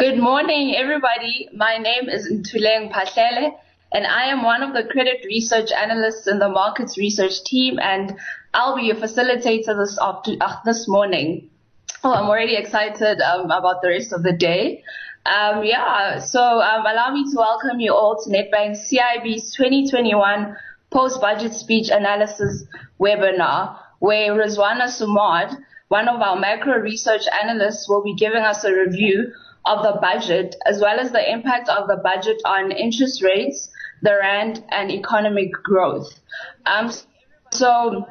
Good morning, everybody. My name is Ntuleng Pahlele, and I am one of the credit research analysts in the markets research team, and I'll be your facilitator this after, uh, this morning. Oh, I'm already excited um, about the rest of the day. Um, yeah, so um, allow me to welcome you all to Nedbank CIB's 2021 post-budget speech analysis webinar, where Reezwana Sumad, one of our macro research analysts, will be giving us a review of the budget, as well as the impact of the budget on interest rates, the rand, and economic growth. Um, so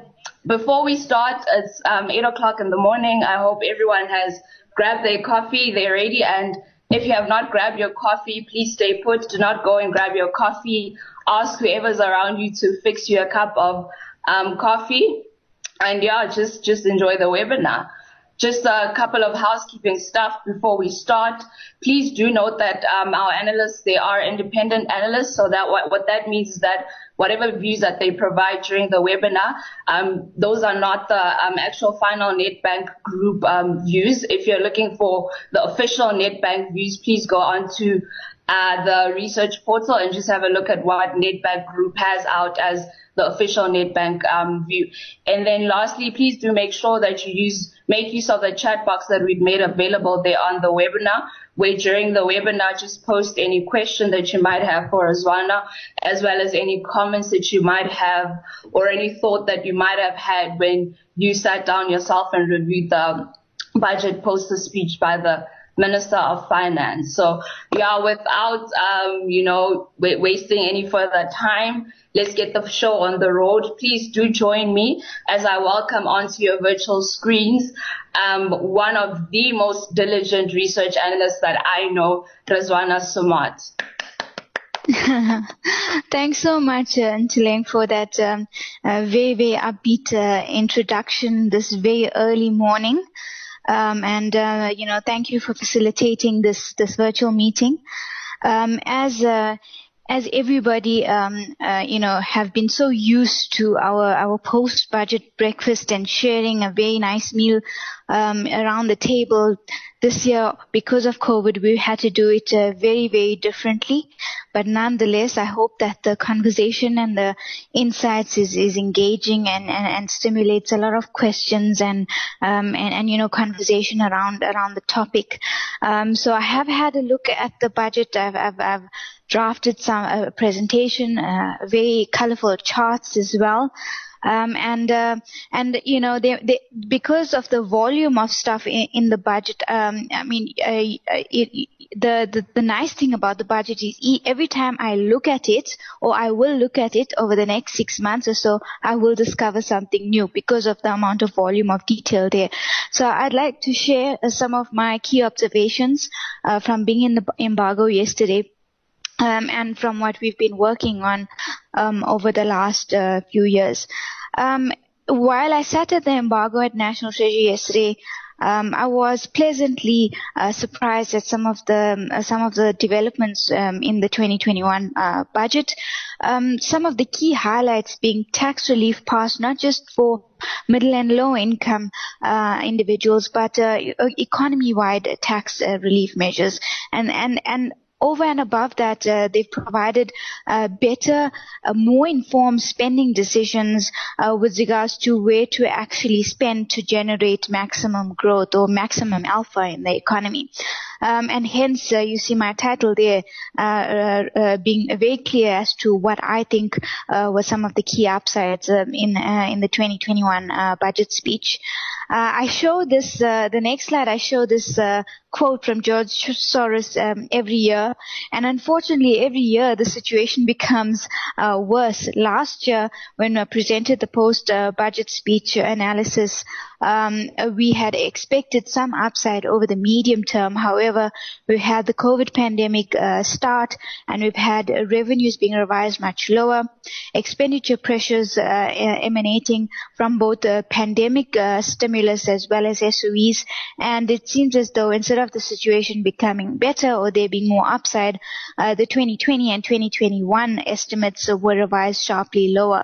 before we start, it's um, 8 o'clock in the morning. I hope everyone has grabbed their coffee, they're ready, and if you have not grabbed your coffee, please stay put. Do not go and grab your coffee. Ask whoever's around you to fix you a cup of um, coffee. And yeah, just, just enjoy the webinar. Just a couple of housekeeping stuff before we start. Please do note that um, our analysts, they are independent analysts, so that what, what that means is that whatever views that they provide during the webinar, um, those are not the um, actual final Nedbank group um, views. If you're looking for the official Nedbank views, please go on to uh, the research portal and just have a look at what Nedbank Group has out as the official Nedbank um, view. And then lastly, please do make sure that you use make use of the chat box that we've made available there on the webinar, where during the webinar just post any question that you might have for Azwana, as well as any comments that you might have or any thought that you might have had when you sat down yourself and reviewed the budget post the speech by the Minister of Finance. So yeah, without, um, you know, wasting any further time, let's get the show on the road. Please do join me as I welcome onto your virtual screens um, one of the most diligent research analysts that I know, Reezwana Sumad. Thanks so much, uh, for that um, uh, very, very upbeat uh, introduction this very early morning. Um, and uh, you know, thank you for facilitating this this virtual meeting. Um, as uh, as everybody, um, uh, you know, have been so used to our, our post-budget breakfast and sharing a very nice meal um, around the table, this year, because of COVID, we had to do it uh, very, very differently. But nonetheless, I hope that the conversation and the insights is, is engaging and, and, and stimulates a lot of questions and, um, and, and, you know, conversation around, around the topic. Um, so I have had a look at the budget. I've, I've, I've drafted some uh, presentation, uh, very colorful charts as well. Um, and uh, and you know they, they because of the volume of stuff in, in the budget. Um, I mean, uh, it, the, the the nice thing about the budget is every time I look at it or I will look at it over the next six months or so, I will discover something new because of the amount of volume of detail there. So I'd like to share uh, some of my key observations uh, from being in the embargo yesterday um, and from what we've been working on um, over the last uh, few years. Um, while I sat at the embargo at National Treasury yesterday, um, I was pleasantly uh, surprised at some of the uh, some of the developments um, in the 2021 uh, budget. Um, some of the key highlights being tax relief passed not just for middle and low income uh, individuals, but uh, economy-wide tax uh, relief measures, and and and over and above that, uh, they've provided uh, better, uh, more informed spending decisions uh, with regards to where to actually spend to generate maximum growth or maximum alpha in the economy. Um, and hence, uh, you see my title there uh, being very clear as to what I think were some of the key upsides um, in in the 2021 budget speech. I show this. the next slide, I show this quote from George Soros um, every year, and unfortunately, every year the situation becomes uh, worse. Last year, when I presented the post-budget uh, speech analysis, um, we had expected some upside over the medium term. However, we had the COVID pandemic uh, start, and we've had revenues being revised much lower, expenditure pressures uh, emanating from both the pandemic uh, stimulus as well as SOEs, and it seems as though instead of the situation becoming better or there being more upside, uh, the 2020 and 2021 estimates were revised sharply lower.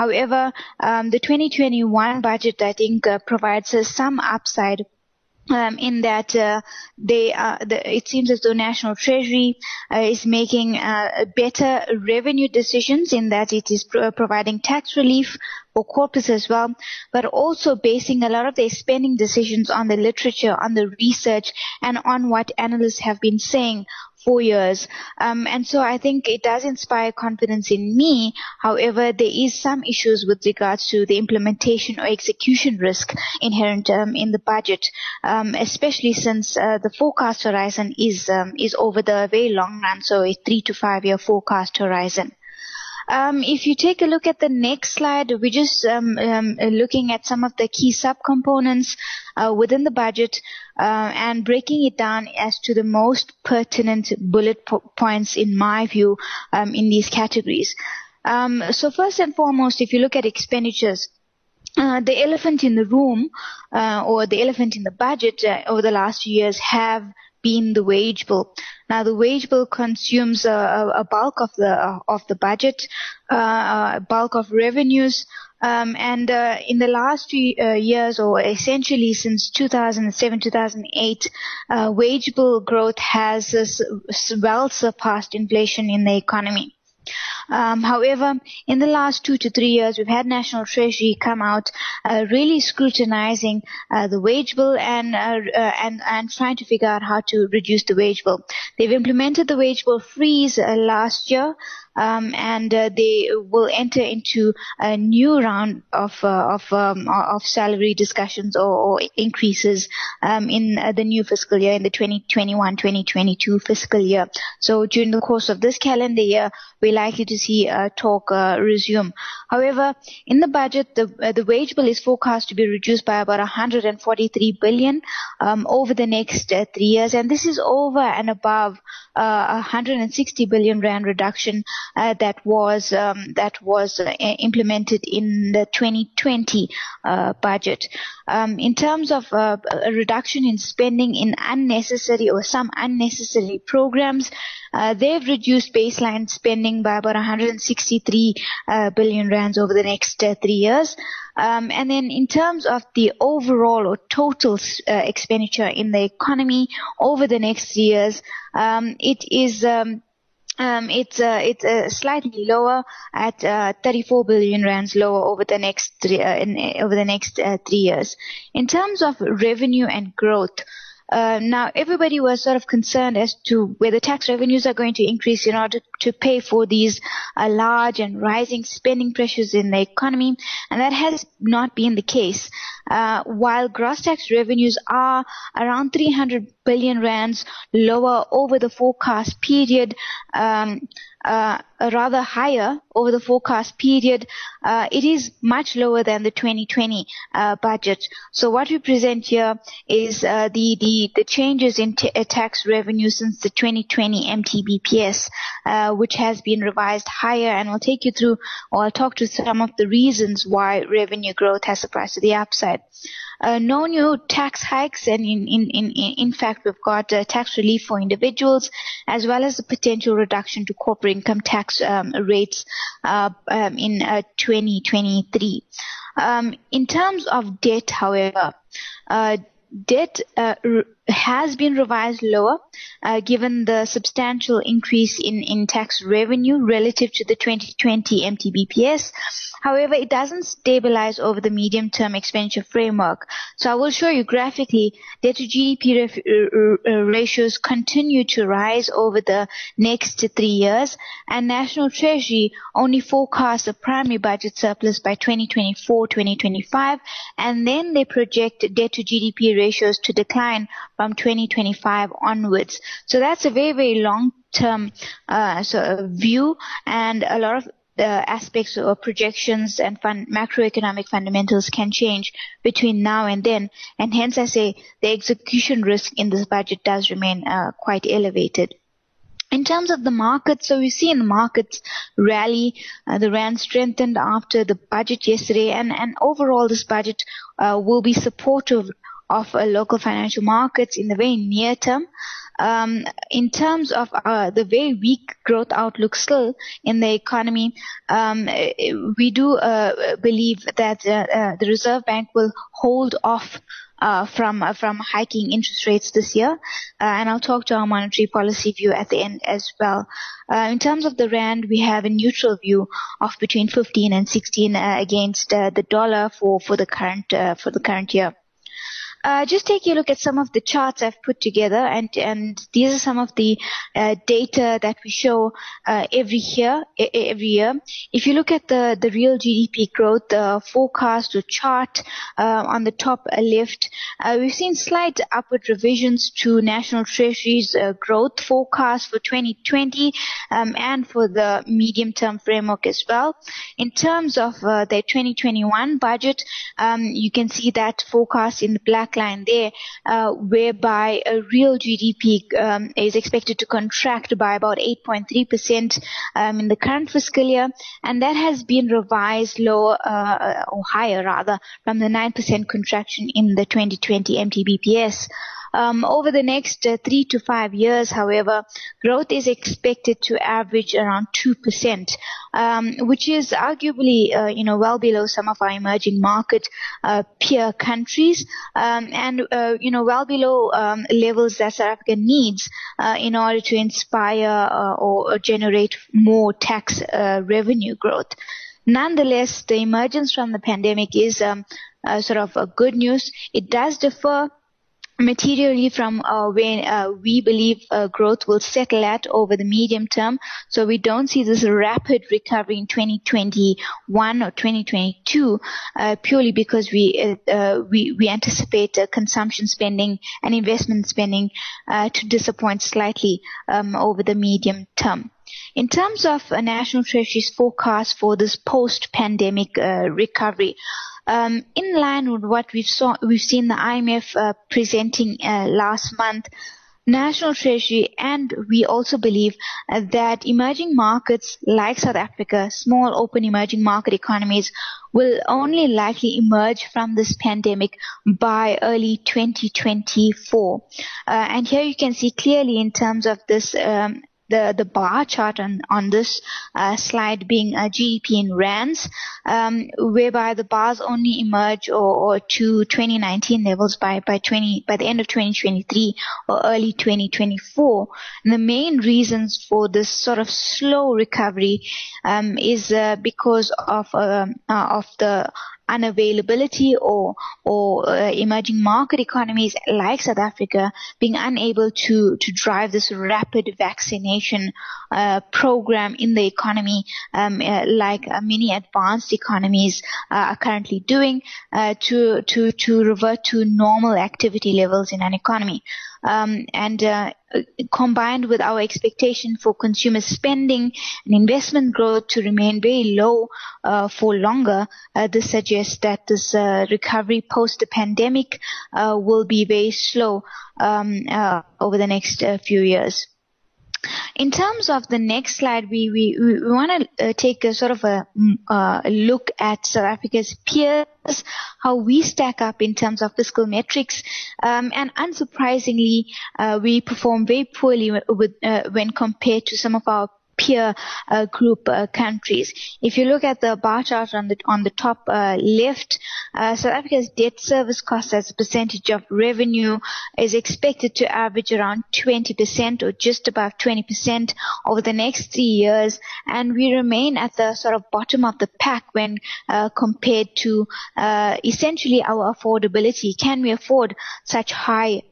However, um, the 2021 budget, I think, uh, provides us some upside um, in that uh, they uh, the, it seems as though National Treasury uh, is making uh, better revenue decisions in that it is pro- providing tax relief for corporates as well, but also basing a lot of their spending decisions on the literature, on the research, and on what analysts have been saying four years. Um, and so I think it does inspire confidence in me. However, there is some issues with regards to the implementation or execution risk inherent um, in the budget, um, especially since uh, the forecast horizon is um, is over the very long run, so a three to five year forecast horizon. Um, if you take a look at the next slide, we're just um, um, looking at some of the key subcomponents uh, within the budget uh, and breaking it down as to the most pertinent bullet po- points, in my view, um, in these categories. Um, so first and foremost, if you look at expenditures, uh, the elephant in the room uh, or the elephant in the budget uh, over the last few years have been the wage bill. Now, the wage bill consumes a, a bulk of the of the budget, uh, a bulk of revenues, um, and uh, in the last few uh, years, or essentially since 2007, 2008, uh, wage bill growth has well surpassed inflation in the economy. Um, however, in the last two to three years, we've had National Treasury come out uh, really scrutinizing uh, the wage bill and, uh, uh and and trying to figure out how to reduce the wage bill. They've implemented the wage bill freeze uh, last year, um, and uh, they will enter into a new round of uh, of um, of salary discussions or, or increases um, in uh, the new fiscal year in the 2021-2022 fiscal year. So during the course of this calendar year, we're likely to see talk uh, resume. However, in the budget, the uh, the wage bill is forecast to be reduced by about 143 billion um, over the next uh, three years, and this is over and above 160 billion rand reduction that was um, that was uh, implemented in the 2020 uh, budget. Um, in terms of uh, a reduction in spending in unnecessary or some unnecessary programs, uh, they've reduced baseline spending by about 163 uh, billion rands over the next three years. Um, and then in terms of the overall or total expenditure in the economy over the next years, um, it is um, um, it's uh, it's uh, slightly lower at uh, 34 billion rands lower over the next three, uh, in, over the next uh, three years. In terms of revenue and growth, uh, now, everybody was sort of concerned as to whether tax revenues are going to increase in order to pay for these uh, large and rising spending pressures in the economy, and that has not been the case. Uh, while gross tax revenues are around 300 billion rands lower over the forecast period, um, uh, rather higher over the forecast period, uh, it is much lower than the 2020 uh, budget. So what we present here is uh, the, the, the changes in t- uh, tax revenue since the 2020 MTBPS, uh, which has been revised higher, and we'll take you through, or I'll talk to some of the reasons why revenue growth has surprised to the upside uh, no new tax hikes, and in in in in fact, we've got uh, tax relief for individuals as well as a potential reduction to corporate income tax um, rates uh, um, in uh, 2023. Um, in terms of debt, however, uh, debt uh, has been revised lower uh, given the substantial increase in, in tax revenue relative to the 2020 MTBPS. However, it doesn't stabilize over the medium-term expenditure framework. So I will show you graphically debt to GDP ref- uh, uh, ratios continue to rise over the next three years, and National Treasury only forecasts a primary budget surplus by 2024-2025, and then they project debt to GDP ratios to decline from 2025 onwards. So that's a very, very long term uh, view and a lot of uh, aspects or projections and fun- macroeconomic fundamentals can change between now and then. And hence I say the execution risk in this budget does remain uh, quite elevated. In terms of the markets, so we see in the markets rally, uh, the rand strengthened after the budget yesterday, and, and overall this budget uh, will be supportive of uh, local financial markets in the very near term. Um, in terms of uh, the very weak growth outlook still in the economy, um, we do uh, believe that uh, uh, the Reserve Bank will hold off uh, from uh, from hiking interest rates this year, uh, and I'll talk to our monetary policy view at the end as well. Uh, in terms of the rand, we have a neutral view of between 15 and 16 uh, against the dollar for for the current for the current year. Uh, just take a look at some of the charts I've put together, and and these are some of the uh, data that we show uh, every year. Every year, if you look at the the real GDP growth forecast or chart uh, on the top left, uh, we've seen slight upward revisions to National Treasury's uh, growth forecast for 2020 um, and for the medium term framework as well. In terms of their 2021 budget, um, you can see that forecast in the black line there, uh, whereby a real GDP um, is expected to contract by about 8.3% um, in the current fiscal year, and that has been revised lower uh, or higher rather from the 9% contraction in the 2020 MTBPS. Um, over the next uh, three to five years, however, growth is expected to average around 2%, um, which is arguably, uh, you know, well below some of our emerging market uh, peer countries, um, and, uh, you know, well below um, levels that South Africa needs uh, in order to inspire uh, or generate more tax revenue growth. Nonetheless, the emergence from the pandemic is um, sort of a good news. It does differ materially from uh, when uh, we believe uh, growth will settle at over the medium term. So we don't see this rapid recovery in 2021 or 2022 uh, purely because we uh, uh, we, we anticipate consumption spending and investment spending to disappoint slightly um, over the medium term. In terms of National Treasury's forecast for this post-pandemic recovery, um, in line with what we've saw, we've seen the IMF uh, presenting uh, last month, National Treasury, and we also believe uh, that emerging markets like South Africa, small open emerging market economies, will only likely emerge from this pandemic by early 2024. Uh, and here you can see clearly in terms of this um, the, the bar chart on, on this uh, slide being a GDP in rands, um, whereby the bars only emerge or, or to 2019 levels by, by 20, by the end of 2023 or early 2024. And the main reasons for this sort of slow recovery um, is uh, because of um, uh, of the unavailability or or uh, emerging market economies like South Africa being unable to to drive this rapid vaccination uh, program in the economy um, uh, like uh, many advanced economies uh, are currently doing uh, to to to revert to normal activity levels in an economy um, and uh, combined with our expectation for consumer spending and investment growth to remain very low uh, for longer, uh, this suggests that this uh, recovery post the pandemic uh, will be very slow um, uh, over the next few years. In terms of the next slide, we, we, we want to uh, take a sort of a, mm, uh, look at South Africa's peers, how we stack up in terms of fiscal metrics. Um, and unsurprisingly, uh, we perform very poorly with, uh, when compared to some of our peer uh, group uh, countries. If you look at the bar chart on the on the top uh, left, uh, South Africa's debt service cost as a percentage of revenue is expected to average around 20% or just above 20% over the next three years, and we remain at the sort of bottom of the pack when uh, compared to uh, essentially our affordability. Can we afford such high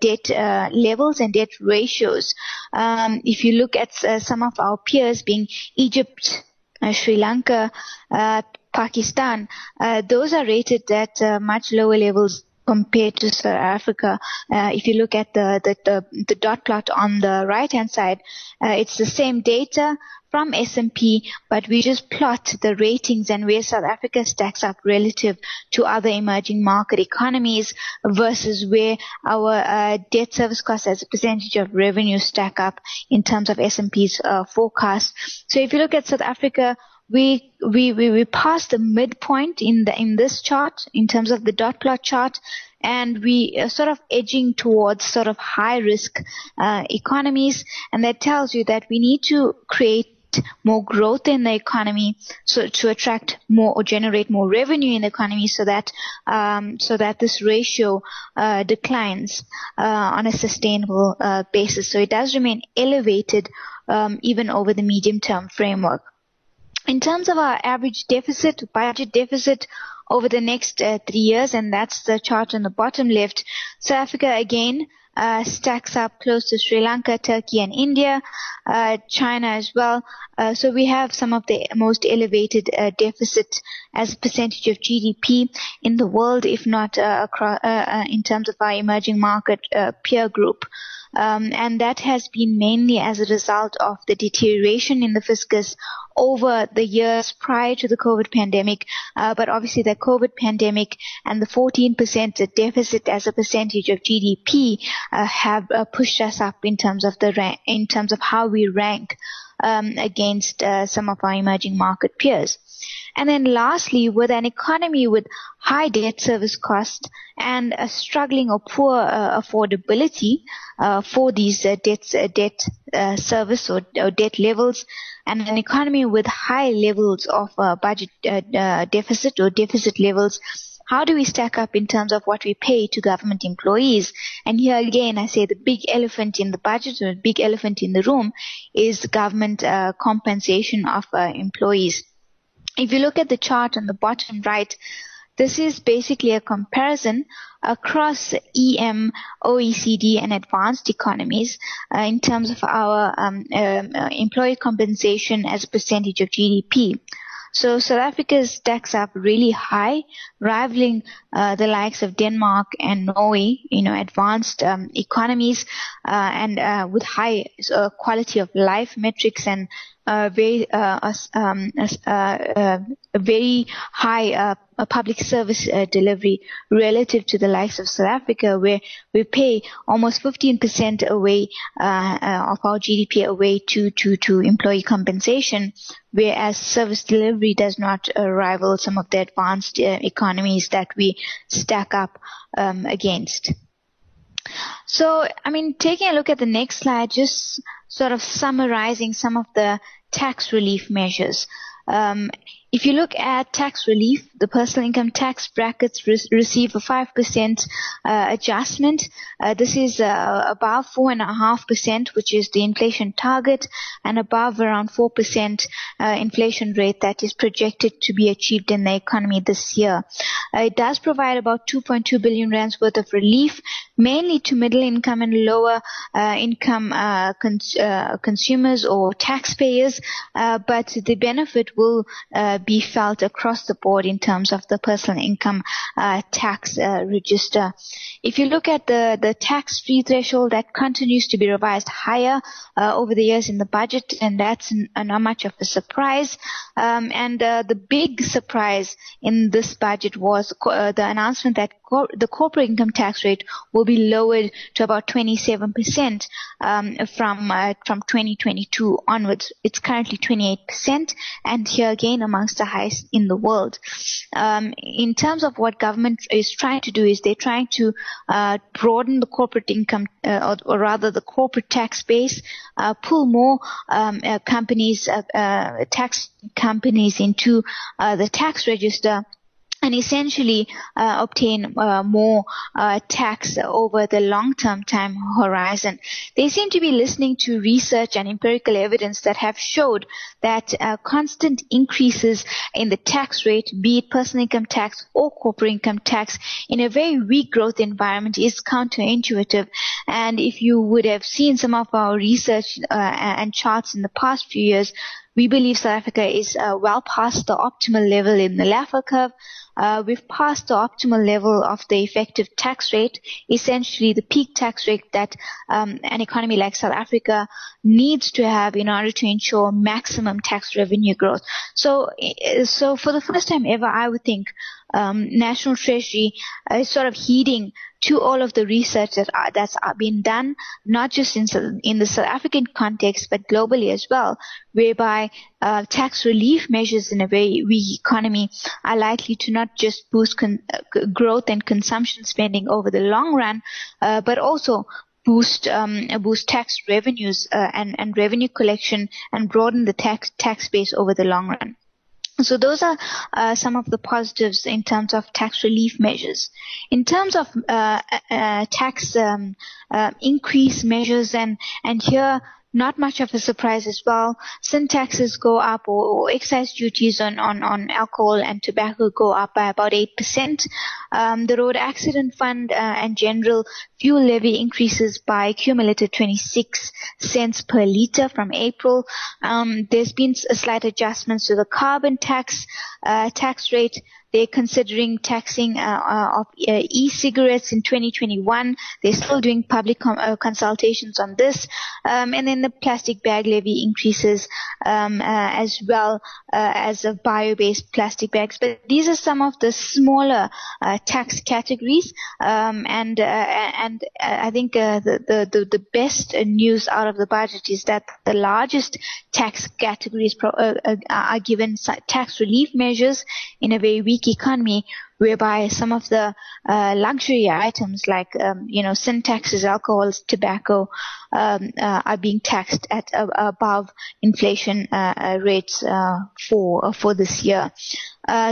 debt levels and debt ratios? Um, if you look at some of our our peers being Egypt, uh, Sri Lanka, uh, Pakistan, uh, those are rated at uh, much lower levels compared to South Africa. Uh, if you look at the, the, the, the, dot plot on the right hand side, uh, it's the same data, from S&P, but we just plot the ratings and where South Africa stacks up relative to other emerging market economies versus where our uh, debt service costs as a percentage of revenue stack up in terms of S&P's uh, forecast. So if you look at South Africa, we we we, we passed the midpoint in the in this chart in terms of the dot plot chart and we are sort of edging towards sort of high risk uh, economies and that tells you that we need to create more growth in the economy, so to attract more or generate more revenue in the economy, so that um, so that this ratio uh, declines uh, on a sustainable uh, basis. So it does remain elevated um, even over the medium term framework. In terms of our average deficit, budget deficit over the next uh, three years, and that's the chart on the bottom left. South Africa again uh, stacks up close to Sri Lanka, Turkey, and India, uh, China as well. Uh, so we have some of the most elevated uh, deficit as a percentage of GDP in the world, if not uh, across, in terms of our emerging market peer group. Um, and that has been mainly as a result of the deterioration in the fiscus over the years prior to the COVID pandemic. Uh, but obviously the COVID pandemic and the 14% deficit as a percentage of GDP uh, have uh, pushed us up in terms of the rank, in terms of how we rank um, against uh, some of our emerging market peers. And then lastly, with an economy with high debt service cost and a struggling or poor uh, affordability uh, for these uh, debts, uh, debt uh, service or, or, debt levels, and an economy with high levels of uh, budget deficit or deficit levels, how do we stack up in terms of what we pay to government employees? And here again, I say the big elephant in the budget or the big elephant in the room is government compensation of employees. If you look at the chart on the bottom right, this is basically a comparison across EM, OECD, and advanced economies uh, in terms of our um, um uh, employee compensation as a percentage of GDP. So South Africa stacks up really high, rivaling uh, the likes of Denmark and Norway, you know, advanced um, economies uh, and uh, with high uh, quality of life metrics and uh, very uh, um, uh, very high uh, public service uh, delivery relative to the likes of South Africa, where we pay almost 15% away uh, of our GDP away to to to employee compensation, whereas service delivery does not rival some of the advanced economies that we stack up um, against. So, I mean, taking a look at the next slide, just sort of summarizing some of the tax relief measures. Um, if you look at tax relief, the personal income tax brackets re- receive a 5% uh, adjustment. Uh, this is uh, above 4.5%, which is the inflation target, and above around 4% uh, inflation rate that is projected to be achieved in the economy this year. Uh, it does provide about 2.2 billion rands worth of relief, mainly to middle income and lower uh, income cons- consumers or taxpayers, but the benefit will be felt across the board in terms of the personal income uh, tax uh, register. If you look at the, the tax-free threshold, that continues to be revised higher uh, over the years in the budget, and that's n- not much of a surprise. Um, and uh, the big surprise in this budget was uh, the announcement that the corporate income tax rate will be lowered to about 27% um, from uh, from 2022 onwards. It's currently 28%, and here again amongst the highest in the world. Um, in terms of what government is trying to do, is they're trying to uh, broaden the corporate income, uh, or, or, rather the corporate tax base, uh, pull more um, uh, companies, uh, tax companies into the tax register and essentially uh, obtain uh, more uh, tax over the long-term time horizon. They seem to be listening to research and empirical evidence that have showed that uh, constant increases in the tax rate, be it personal income tax or corporate income tax, in a very weak growth environment is counterintuitive. And if you would have seen some of our research uh, and charts in the past few years, we believe South Africa is uh, well past the optimal level in the Laffer curve. Uh, we've passed the optimal level of the effective tax rate, essentially the peak tax rate that um, an economy like South Africa needs to have in order to ensure maximum tax revenue growth. So, so for the first time ever, I would think um, National Treasury is sort of heeding to all of the research that are, that's been done, not just in, in the South African context, but globally as well, whereby uh, tax relief measures in a very weak economy are likely to not just boost con- uh, growth and consumption spending over the long run, uh, but also boost um, boost tax revenues uh, and and revenue collection and broaden the tax tax base over the long run. So those are uh, some of the positives in terms of tax relief measures. In terms of uh, uh, tax um, uh, increase measures, and and here not much of a surprise as well. Sin taxes go up or, or, excise duties on, on, on alcohol and tobacco go up by about 8%. Um, the road accident fund uh, and general fuel levy increases by cumulative 26 cents per litre from April. Um, there's been a slight adjustments to the carbon tax uh, tax rate they're considering taxing uh, uh, uh, e-cigarettes in 2021. They're still doing public com- consultations on this. Um, and then the plastic bag levy increases um, as well as of bio-based plastic bags. But these are some of the smaller tax categories. Um, and and I think the, the, the best news out of the budget is that the largest tax categories pro- are given tax relief measures in a very weak economy whereby some of the uh, luxury items like um, you know sin taxes, alcohols, tobacco um, uh, are being taxed at uh, above inflation uh, uh, rates uh, for for this year.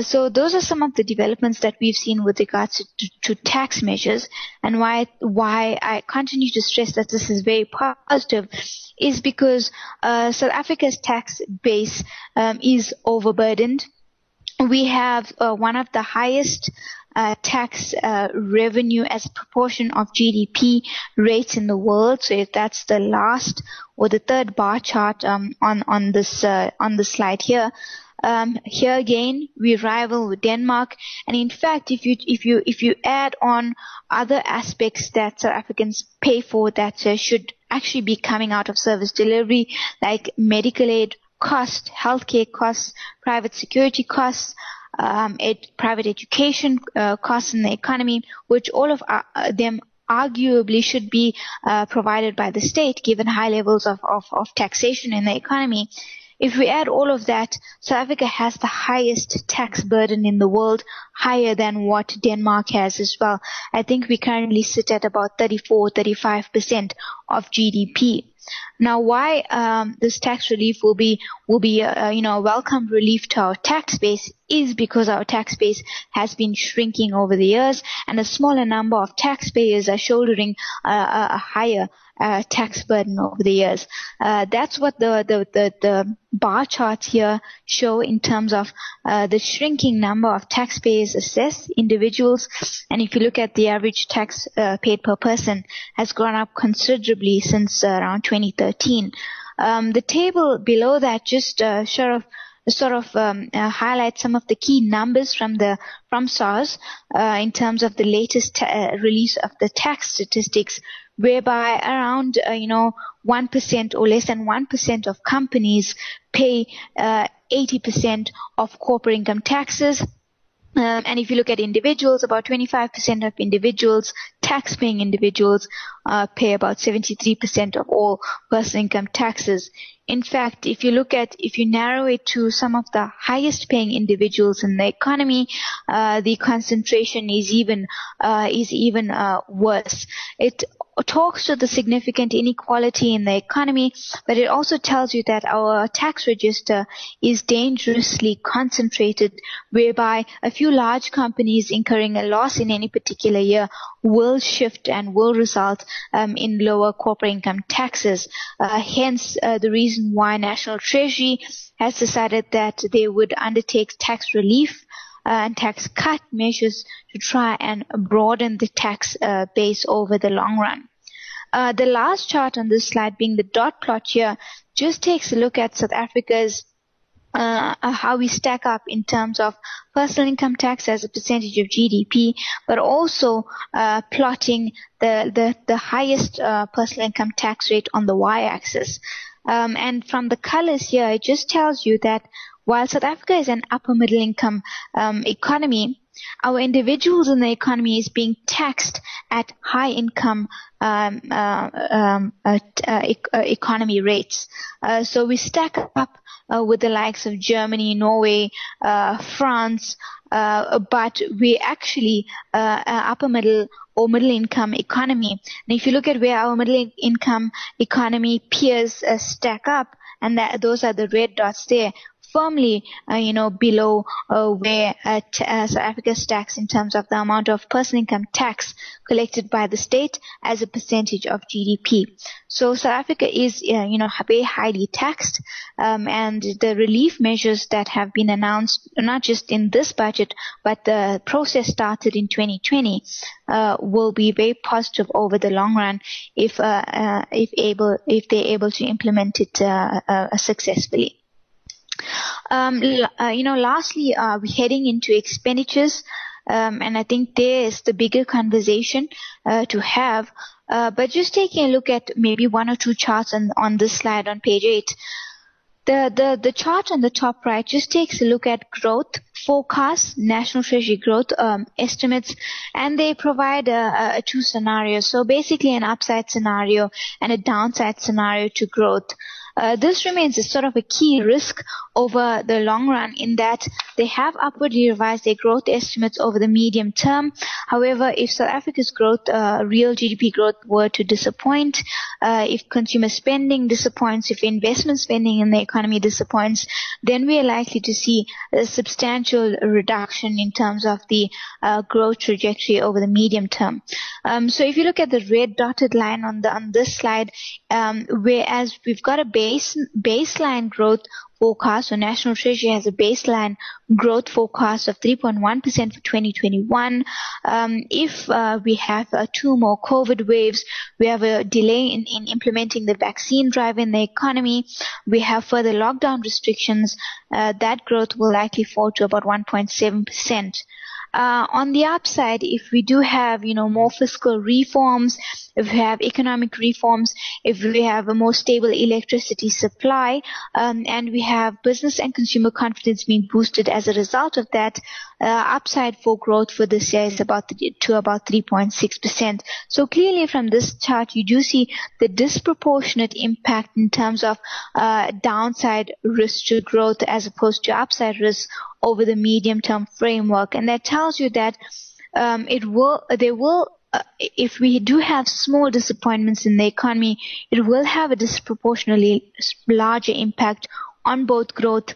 so those are some of the developments that we've seen with regards to, to, to tax measures, and why why I continue to stress that this is very positive is because South Africa's tax base um, is overburdened we have uh, one of the highest uh, tax uh, revenue as a proportion of GDP rates in the world. So if that's the last or the third bar chart um, on on this uh, on the slide here. Um, here again, we rival with Denmark, and in fact, if you if you if you add on other aspects that South Africans pay for that uh, should actually be coming out of service delivery, like medical aid, cost, healthcare costs, private security costs, um, ed- private education uh, costs in the economy, which all of uh, them arguably should be uh, provided by the state given high levels of, of, of taxation in the economy. If we add all of that, South Africa has the highest tax burden in the world, higher than what Denmark has as well. I think we currently sit at about 34, 35% of GDP. Now, why um, this tax relief will be will be uh, you know a welcome relief to our tax base is because our tax base has been shrinking over the years, and a smaller number of taxpayers are shouldering uh, a higher uh, tax burden over the years. Uh, that's what the, the, the, the, bar charts here show in terms of uh, the shrinking number of taxpayers assessed individuals. And if you look at the average tax uh, paid per person has gone up considerably since uh, around 2013. Um, the table below that just sort of sort of um, uh, highlight some of the key numbers from the from SARS uh, in terms of the latest ta- release of the tax statistics whereby around, uh, you know, 1% or less than 1% of companies pay uh, 80% of corporate income taxes. Um, and if you look at individuals, about 25% of individuals, tax-paying individuals, uh, pay about 73% of all personal income taxes. In fact, if you look at, if you narrow it to some of the highest paying individuals in the economy, uh, the concentration is even, uh, is even, uh, worse. It talks to the significant inequality in the economy, but it also tells you that our tax register is dangerously concentrated, whereby a few large companies incurring a loss in any particular year will shift and will result um, in lower corporate income taxes. Uh, hence, uh, the reason why National Treasury has decided that they would undertake tax relief and tax cut measures to try and broaden the tax uh, base over the long run. Uh, the last chart on this slide being the dot plot here just takes a look at South Africa's uh, uh how we stack up in terms of personal income tax as a percentage of GDP, but also uh, plotting the, the, the highest uh, personal income tax rate on the y-axis. Um, and from the colors here, it just tells you that while South Africa is an upper middle income um, economy, our individuals in the economy is being taxed at high income um, uh, um, uh, uh, economy rates. Uh, so we stack up uh, with the likes of Germany, Norway, uh, France, but we actually upper middle or middle income economy. And if you look at where our middle income economy peers uh, stack up, and that those are the red dots there, firmly, uh, you know, below uh, where uh, t- uh, South Africa stacks in terms of the amount of personal income tax collected by the state as a percentage of GDP. So South Africa is, uh, you know, very highly taxed, um, and the relief measures that have been announced, not just in this budget, but the process started in 2020, uh, will be very positive over the long run if if able if they're able to implement it successfully. Um, uh, you know, lastly, uh, we're heading into expenditures, um, and I think there is the bigger conversation uh, to have. Uh, but just taking a look at maybe one or two charts on, on this slide on page eight. The, the, the chart on the top right just takes a look at growth forecasts, national treasury growth um, estimates, and they provide a, a, two scenarios. So basically an upside scenario and a downside scenario to growth. Uh, this remains a sort of a key risk over the long run in that they have upwardly revised their growth estimates over the medium term. However, if South Africa's growth, uh, real GDP growth were to disappoint, uh, if consumer spending disappoints, if investment spending in the economy disappoints, then we are likely to see a substantial reduction in terms of the uh, growth trajectory over the medium term. Um, so if you look at the red dotted line on the on this slide, um, whereas we've got a base baseline growth forecast, so National Treasury has a baseline growth forecast of 3.1% for 2021. Um, if uh, we have uh, two more COVID waves, we have a delay in, in implementing the vaccine drive in the economy, we have further lockdown restrictions, uh, that growth will likely fall to about 1.7%. Uh, on the upside, if we do have, you know, more fiscal reforms, if we have economic reforms, if we have a more stable electricity supply, um, and we have business and consumer confidence being boosted as a result of that, uh, upside for growth for this year is about to about 3.6%. So clearly from this chart, you do see the disproportionate impact in terms of uh, downside risk to growth as opposed to upside risk over the medium term framework. And that tells you that um, it will, there will uh, if we do have small disappointments in the economy, it will have a disproportionately larger impact on both growth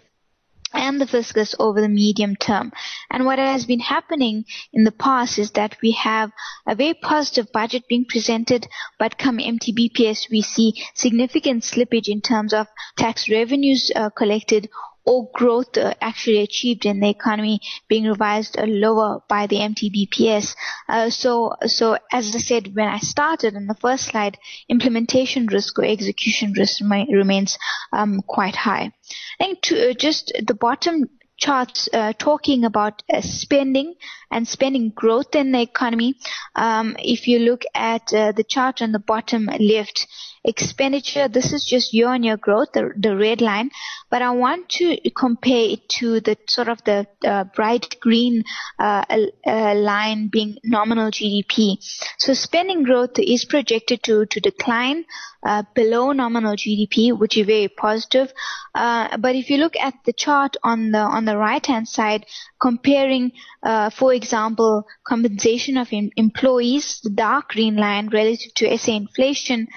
and the fiscus over the medium term. And what has been happening in the past is that we have a very positive budget being presented, but come MTBPS, we see significant slippage in terms of tax revenues uh, collected or growth uh, actually achieved in the economy being revised uh, lower by the MTBPS. Uh, so, so as I said when I started in the first slide, implementation risk or execution risk remains um, quite high. I think to, uh, just the bottom charts uh, talking about uh, spending and spending growth in the economy. Um, if you look at uh, the chart on the bottom left, expenditure, this is just year-on-year growth, the, the red line, but I want to compare it to the sort of the uh, bright green uh, uh, line being nominal GDP. So spending growth is projected to, to decline uh, below nominal GDP, which is very positive. Uh, but if you look at the chart on the on the right hand side, comparing, uh, for example, compensation of em- employees, the dark green line relative to SA inflation,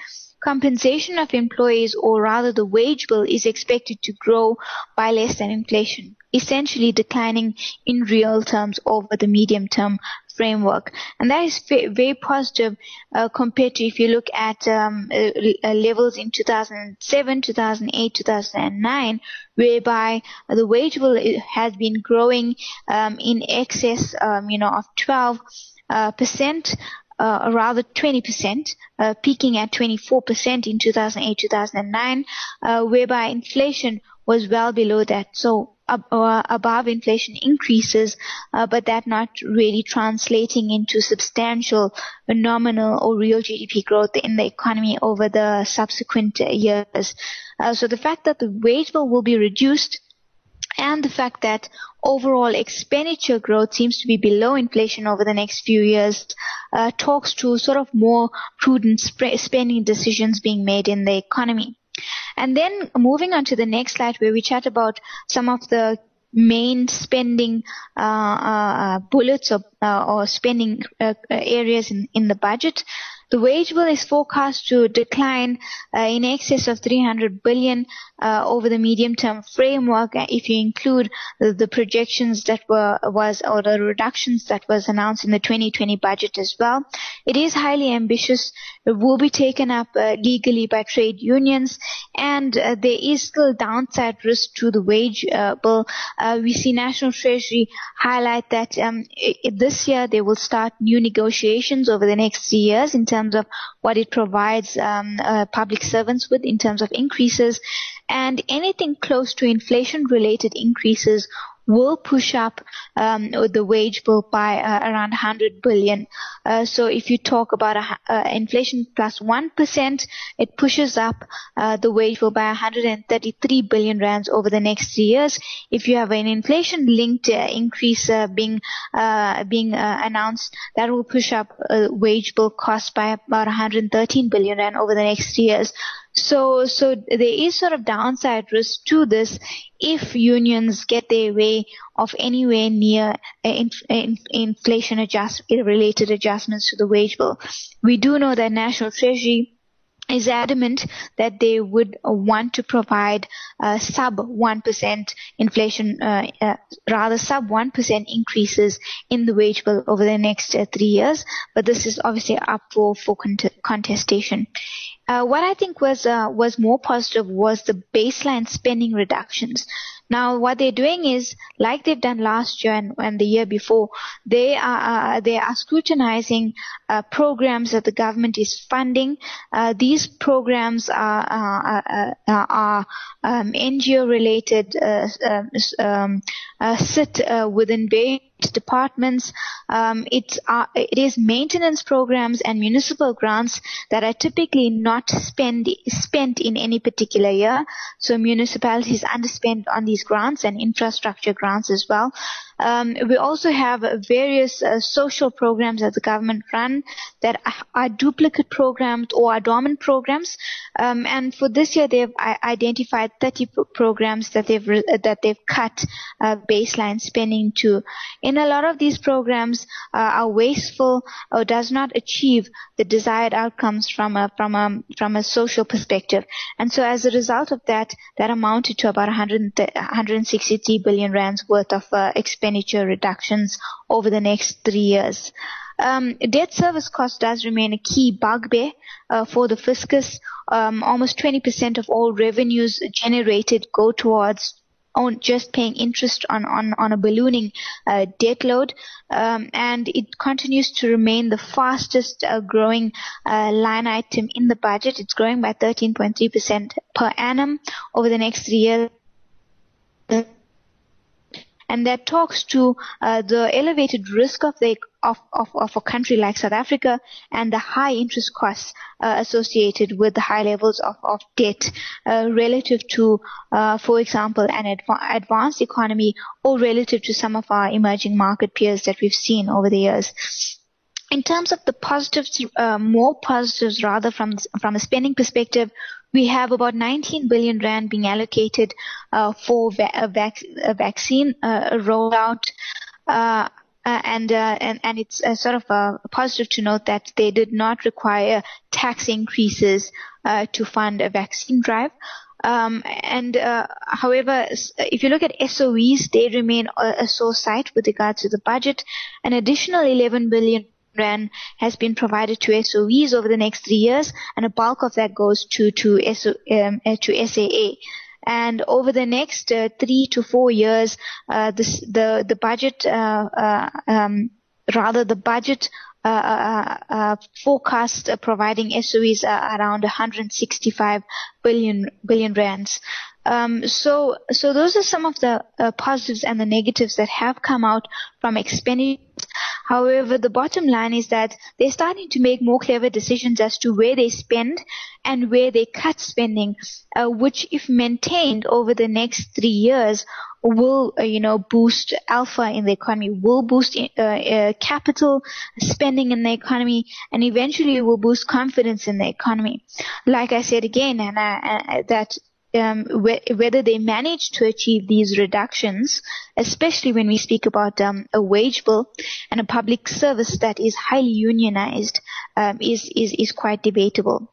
compensation of employees or rather the wage bill is expected to grow by less than inflation, essentially declining in real terms over the medium term framework. And that is very positive uh, compared to if you look at um, uh, uh levels in 2007, 2008, 2009, whereby the wage bill has been growing um, in excess, um, you know, of 12 uh, percent uh, rather 20%, uh, peaking at 24% in 2008-2009, uh, whereby inflation was well below that. So uh, above inflation increases, uh, but that not really translating into substantial nominal or real GDP growth in the economy over the subsequent years. Uh, so the fact that the wage bill will be reduced and the fact that overall expenditure growth seems to be below inflation over the next few years uh, talks to sort of more prudent sp- spending decisions being made in the economy. And then moving on to the next slide where we chat about some of the main spending uh, uh, bullets or, uh, or spending uh, areas in, in the budget. The wage bill is forecast to decline uh, in excess of 300 billion uh, over the medium term framework uh, if you include the, the, projections that were was or the reductions that was announced in the 2020 budget as well. It is highly ambitious. It will be taken up uh, legally by trade unions and uh, there is still downside risk to the wage uh, bill. we see National Treasury highlight that um, this year they will start new negotiations over the next three years in terms terms of what it provides um, uh, public servants with in terms of increases and anything close to inflation related increases will push up um, the wage bill by uh, around 100 billion. Uh, so if you talk about a, uh, inflation plus 1, it pushes up uh, the wage bill by 133 billion rands over the next three years. If you have an inflation linked uh, increase uh, being being announced, that will push up wage bill costs by about 113 billion rand over the next three years. So, so there is sort of downside risk to this if unions get their way of anywhere near uh, in, in, inflation adjust related adjustments to the wage bill. We do know that National Treasury is adamant that they would want to provide uh, sub 1% inflation, uh, uh, rather sub 1% increases in the wage bill over the next uh, three years. But this is obviously up for, for cont- contestation. Uh, what I think was was more positive was the baseline spending reductions. Now, what they're doing is, like they've done last year and, and the year before, they are uh, they are scrutinizing uh, programs that the government is funding. Uh, these programs are are, are um, NGO related, um, um sit within various departments. Um, uh, it is maintenance programs and municipal grants that are typically not spend spent in any particular year. So municipalities underspend on these grants and infrastructure grants as well. Um, we also have various uh, social programs that the government run that are duplicate programs or are dormant programs. Um, and for this year, they've identified 30 programs that they've that they've cut uh, baseline spending to. In a lot of these programs, uh, are wasteful or does not achieve the desired outcomes from a from a from a social perspective. And so, as a result of that, that amounted to about 100, 163 billion rands worth of uh, expenditure expenditure reductions over the next three years. Um, debt service cost does remain a key bugbear uh, for the fiscus. Um, almost 20% of all revenues generated go towards on just paying interest on, on, on a ballooning uh, debt load. Um, and it continues to remain the fastest uh, growing uh, line item in the budget. It's growing by 13.3% per annum over the next three years and that talks to uh, the elevated risk of the of, of, of a country like South Africa and the high interest costs uh, associated with the high levels of, of debt uh, relative to, uh, for example, an adva- advanced economy or relative to some of our emerging market peers that we've seen over the years. In terms of the positives, uh, more positives rather from from a spending perspective, we have about 19 billion rand being allocated uh, for va- a, vac- a, vaccine uh, rollout. Uh, uh and, uh, and and it's sort of uh, positive to note that they did not require tax increases to fund a vaccine drive. Um, and however, if you look at SOEs, they remain a, a sore sight with regards to the budget. An additional 11 billion rand has been provided to SOEs over the next three years, and a bulk of that goes to to, SO, um, uh, to SAA. And over the next uh, three to four years, uh, this, the the budget, uh, uh um, rather the budget uh, forecast providing SOEs around 165 billion billion rands. Um, so, so those are some of the positives and the negatives that have come out from expenditure. However, the bottom line is that they're starting to make more clever decisions as to where they spend and where they cut spending, uh, which, if maintained over the next three years, will uh, you know boost alpha in the economy, will boost uh, uh, capital spending in the economy, and eventually will boost confidence in the economy. Like I said again, and that um, wh- whether they manage to achieve these reductions, especially when we speak about um, a wage bill and a public service that is highly unionized, um, is, is, is quite debatable.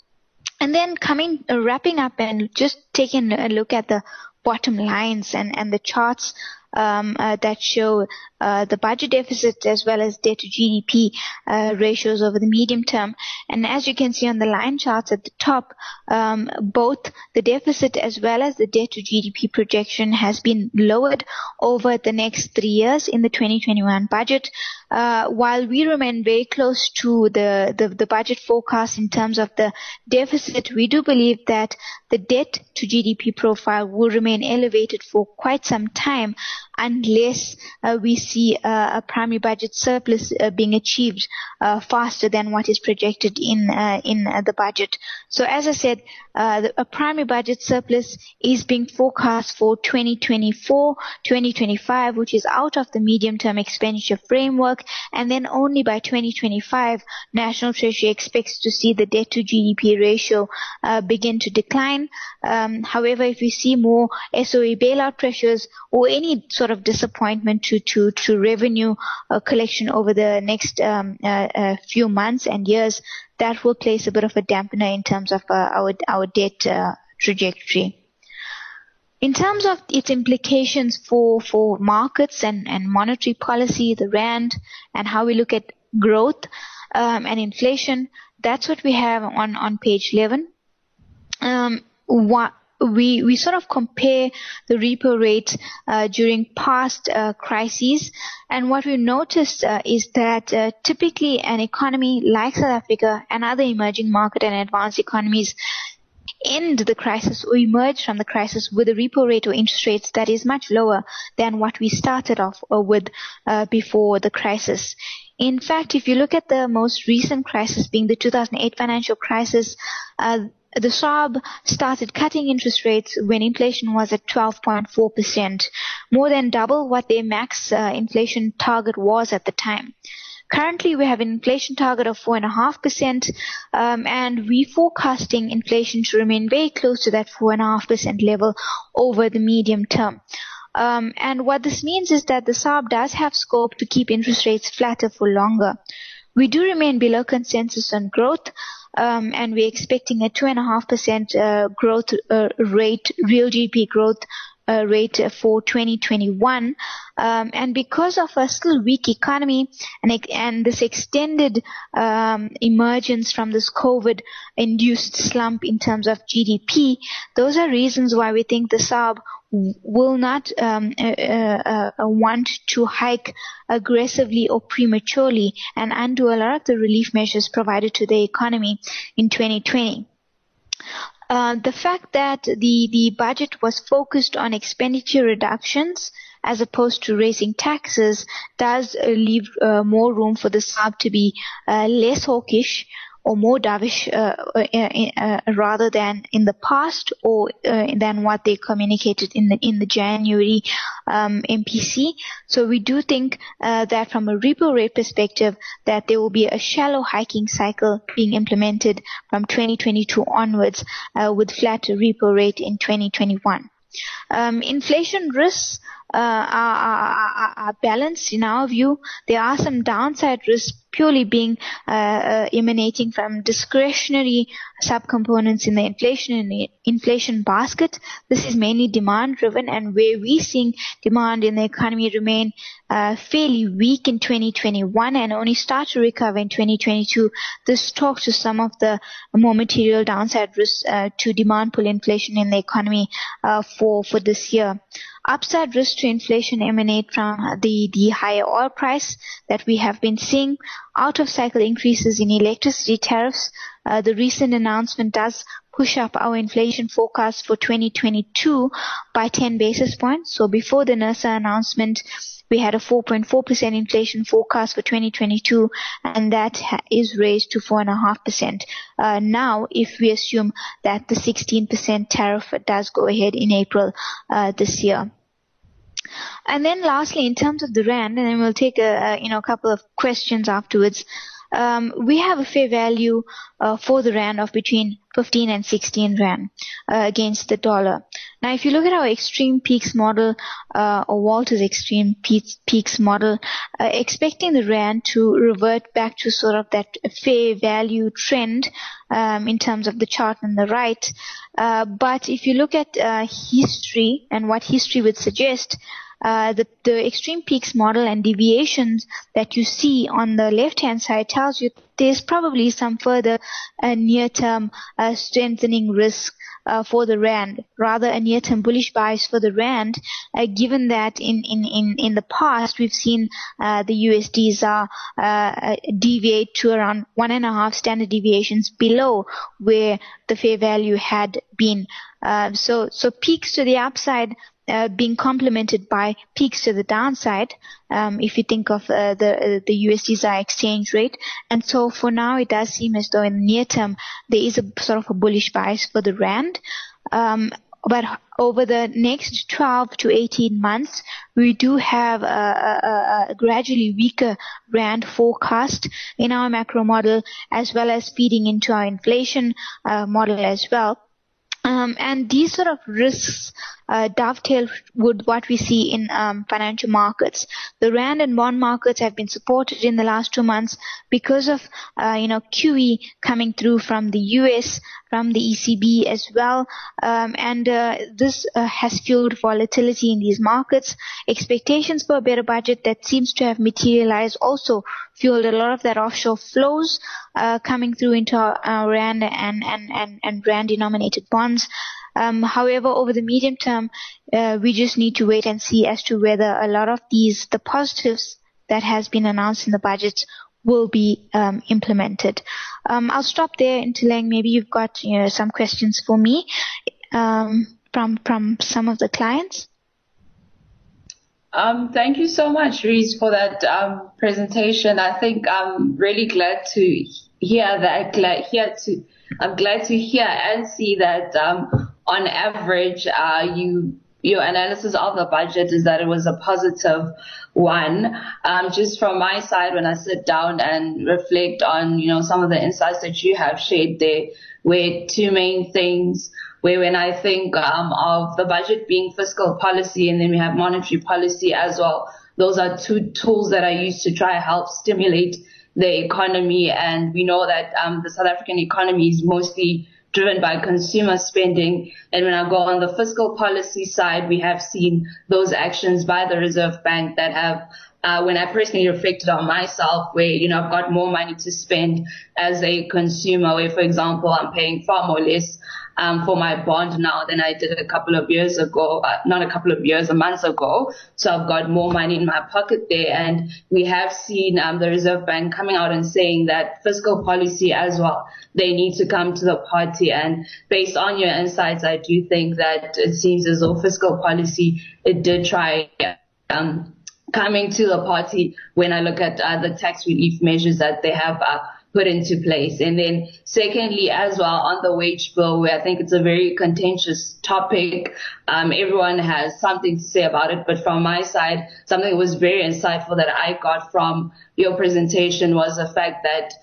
And then coming, uh, wrapping up and just taking a look at the bottom lines and, and the charts um, uh, that show uh, the budget deficit as well as debt to GDP uh, ratios over the medium term. And as you can see on the line charts at the top, um, both the deficit as well as the debt to GDP projection has been lowered over the next three years in the 2021 budget. Uh, while we remain very close to the, the, the budget forecast in terms of the deficit, we do believe that the debt to GDP profile will remain elevated for quite some time unless uh, we see a primary budget surplus uh, being achieved uh, faster than what is projected in uh, in the budget. So as I said, the, a primary budget surplus is being forecast for 2024, 2025, which is out of the medium-term expenditure framework, and then only by 2025, National Treasury expects to see the debt to GDP ratio begin to decline. Um, however, if we see more SOE bailout pressures or any sort of disappointment to to to revenue uh, collection over the next um, uh, uh, few months and years, that will place a bit of a dampener in terms of our our debt trajectory. In terms of its implications for for markets and and monetary policy, the rand, and how we look at growth um, and inflation, that's what we have on on page 11. Um, what we we sort of compare the repo rate uh, during past uh, crises, and what we noticed uh, is that uh, typically an economy like South Africa and other emerging market and advanced economies end the crisis or emerge from the crisis with a repo rate or interest rates that is much lower than what we started off uh, with uh, before the crisis. In fact, if you look at the most recent crisis being the 2008 financial crisis, uh, the SARB started cutting interest rates when inflation was at 12.4%, more than double what their max uh, inflation target was at the time. Currently, we have an inflation target of 4.5%, um, and we're forecasting inflation to remain very close to that 4.5% level over the medium term. Um, and what this means is that the SARB does have scope to keep interest rates flatter for longer. We do remain below consensus on growth, um, and we're expecting a 2.5% uh, growth uh, rate, real GDP growth uh, rate for 2021. Um, and because of a still weak economy and, and this extended um, emergence from this COVID induced slump in terms of GDP, those are reasons why we think the SARB will not um, uh, uh, uh, want to hike aggressively or prematurely and undo a lot of the relief measures provided to the economy in 2020. Uh, the fact that the, the budget was focused on expenditure reductions as opposed to raising taxes does uh, leave uh, more room for the SARB to be less hawkish or more dovish uh, uh, uh, rather than in the past or than what they communicated in the in the January um, MPC. So we do think that from a repo rate perspective that there will be a shallow hiking cycle being implemented from 2022 onwards with flat repo rate in 2021. Um, inflation risks are, are, are, balanced in our view. There are some downside risks purely being uh, uh, emanating from discretionary subcomponents in the inflation inflation basket. This is mainly demand driven, and where we seeing demand in the economy remain uh, fairly weak in 2021 and only start to recover in 2022. This talks to some of the more material downside risks uh, to demand pull inflation in the economy uh, for for this year. Upside risks to inflation emanate from the, the higher oil price that we have been seeing, out of cycle increases in electricity tariffs. Uh, the recent announcement does push up our inflation forecast for 2022 by 10 basis points. So before the NERSA announcement, we had a 4.4% inflation forecast for 2022, and that is raised to 4.5%. Uh, now, if we assume that the 16% tariff does go ahead in April uh, this year. And then lastly, in terms of the rand, and then we'll take a, a you know a couple of questions afterwards. Um, we have a fair value uh, for the rand of between 15 and 16 rand uh, against the dollar. Now, if you look at our extreme peaks model uh, or Walter's extreme peaks model, uh, expecting the rand to revert back to sort of that fair value trend um, in terms of the chart on the right. Uh, but if you look at uh, history and what history would suggest, uh, the, the extreme peaks model and deviations that you see on the left hand side tells you there's probably some further uh, near term uh, strengthening risk uh, for the rand, rather a near-term bullish bias for the rand, uh, given that in, in, in, in the past we've seen uh, the USDZAR uh, deviate to around one and a half standard deviations below where the fair value had been. Uh, so so peaks to the upside uh, being complemented by peaks to the downside um, if you think of uh, the uh, the USD exchange rate. And so for now, it does seem as though in the near term there is a sort of a bullish bias for the rand. Um, but over the next 12 to 18 months, we do have a, a, a, gradually weaker rand forecast in our macro model, as well as feeding into our inflation uh, model as well. Um, and these sort of risks uh, dovetail with what we see in um, financial markets. The rand and bond markets have been supported in the last two months because of uh, you know QE coming through from the US, from the ECB as well, um, and uh, this uh, has fueled volatility in these markets. Expectations for a better budget that seems to have materialized also fueled a lot of that offshore flows uh, coming through into our, our rand and and and, and rand denominated bonds. Um, however, over the medium term, uh, we just need to wait and see as to whether a lot of these, the positives that has been announced in the budget will be um, implemented. Um, I'll stop there, Ntuleng. Maybe you've got you know, some questions for me um, from from some of the clients. Um, thank you so much, Reese, for that um, presentation. I think I'm really glad to hear that. Glad hear to. I'm glad to hear and see that um, on average, uh, you your analysis of the budget is that it was a positive one. Um, just from my side, when I sit down and reflect on, you know, some of the insights that you have shared there, where two main things, where when I think um, of the budget being fiscal policy and then we have monetary policy as well, those are two tools that I use to try to help stimulate the economy. And we know that um, the South African economy is mostly driven by consumer spending. And when I go on the fiscal policy side, we have seen those actions by the Reserve Bank that have uh, when I personally reflected on myself, where you know I've got more money to spend as a consumer, where for example I'm paying far more less um, for my bond now than I did a couple of years ago, uh, not a couple of years, a month ago. So I've got more money in my pocket there. And we have seen um, the Reserve Bank coming out and saying that fiscal policy as well, they need to come to the party. And based on your insights, I do think that it seems as though fiscal policy, it did try um, coming to the party when I look at uh, the tax relief measures that they have uh, put into place. And then secondly, as well, on the wage bill, where I think it's a very contentious topic. Um, everyone has something to say about it. But from my side, something that was very insightful that I got from your presentation was the fact that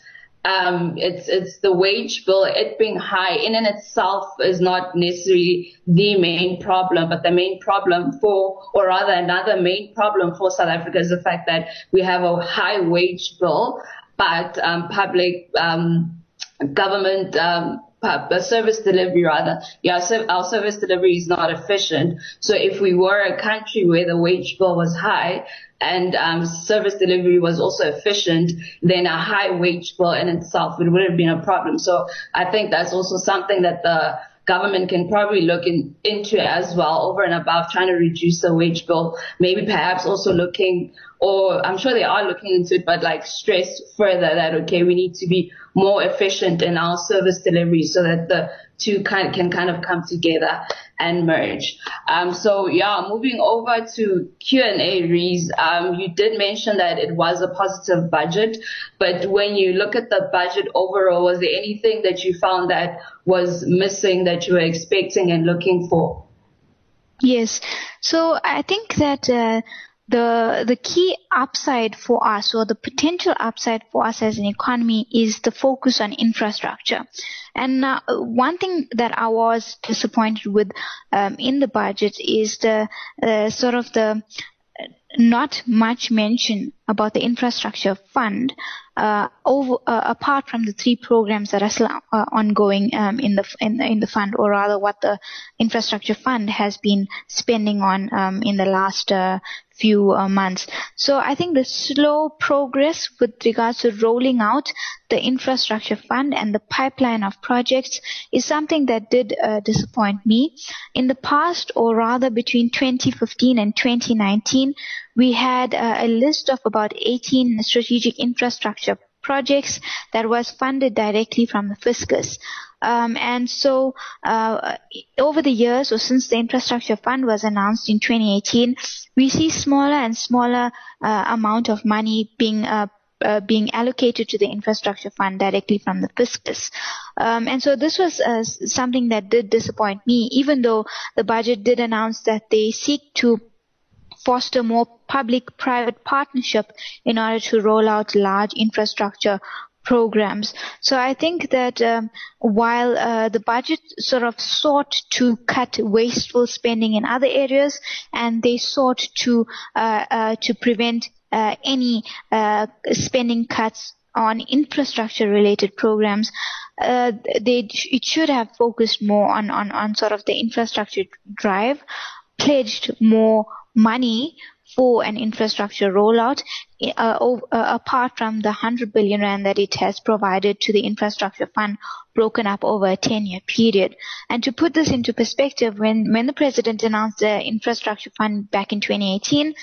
um, it's it's the wage bill. It being high in and itself is not necessarily the main problem, but the main problem for, or rather another main problem for South Africa is the fact that we have a high wage bill but um, public um, government um, service delivery rather. Yeah, our service delivery is not efficient. So if we were a country where the wage bill was high and um, service delivery was also efficient, then a high wage bill in itself it would have been a problem. So I think that's also something that the government can probably look in, into as well over and above trying to reduce the wage bill. Maybe perhaps also looking or I'm sure they are looking into it, but like stress further that, okay, we need to be more efficient in our service delivery so that the two kind can kind of come together and merge. Um, so yeah, moving over to Q&A, Reese, um, you did mention that it was a positive budget, but when you look at the budget overall, was there anything that you found that was missing that you were expecting and looking for? Yes. So I think that, uh, the the key upside for us or the potential upside for us as an economy is the focus on infrastructure. And uh, one thing that I was disappointed with um, in the budget is the uh, sort of the not much mention about the infrastructure fund uh, over, uh, apart from the three programs that are still uh, ongoing um, in the in, in, the fund, or rather, what the infrastructure fund has been spending on um, in the last uh, few uh, months. So I think the slow progress with regards to rolling out the infrastructure fund and the pipeline of projects is something that did uh, disappoint me. In the past, or rather between 2015 and 2019, we had a list of about 18 strategic infrastructure projects that was funded directly from the fiscus. Um, and so, uh, over the years, or since the infrastructure fund was announced in 2018, we see smaller and smaller uh, amount of money being uh, uh, being allocated to the infrastructure fund directly from the fiscus. Um, and so this was uh, something that did disappoint me, even though the budget did announce that they seek to foster more public-private partnership in order to roll out large infrastructure programs. So I think that um, while uh, the budget sort of sought to cut wasteful spending in other areas, and they sought to uh, uh, to prevent uh, any uh, spending cuts on infrastructure related programs, uh, they it should have focused more on, on, on sort of the infrastructure drive, pledged more money for an infrastructure rollout, uh, uh, apart from the 100 billion rand that it has provided to the infrastructure fund broken up over a 10 year period. And to put this into perspective, when, when the president announced the infrastructure fund back in 2018,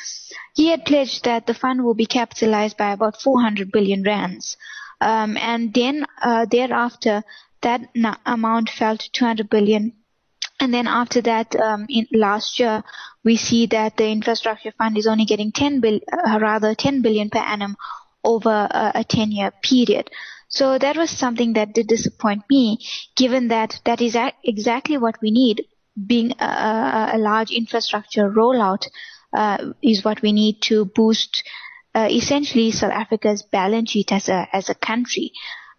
he had pledged that the fund will be capitalized by about 400 billion rands. Um, and then uh, thereafter, that amount fell to 200 billion and then after that, um, in last year, we see that the infrastructure fund is only getting 10 uh, rather 10 billion per annum over a, a 10 year period. So that was something that did disappoint me, given that that is a- exactly what we need. Being a, a large infrastructure rollout uh, is what we need to boost uh, essentially South Africa's balance sheet as a as a country.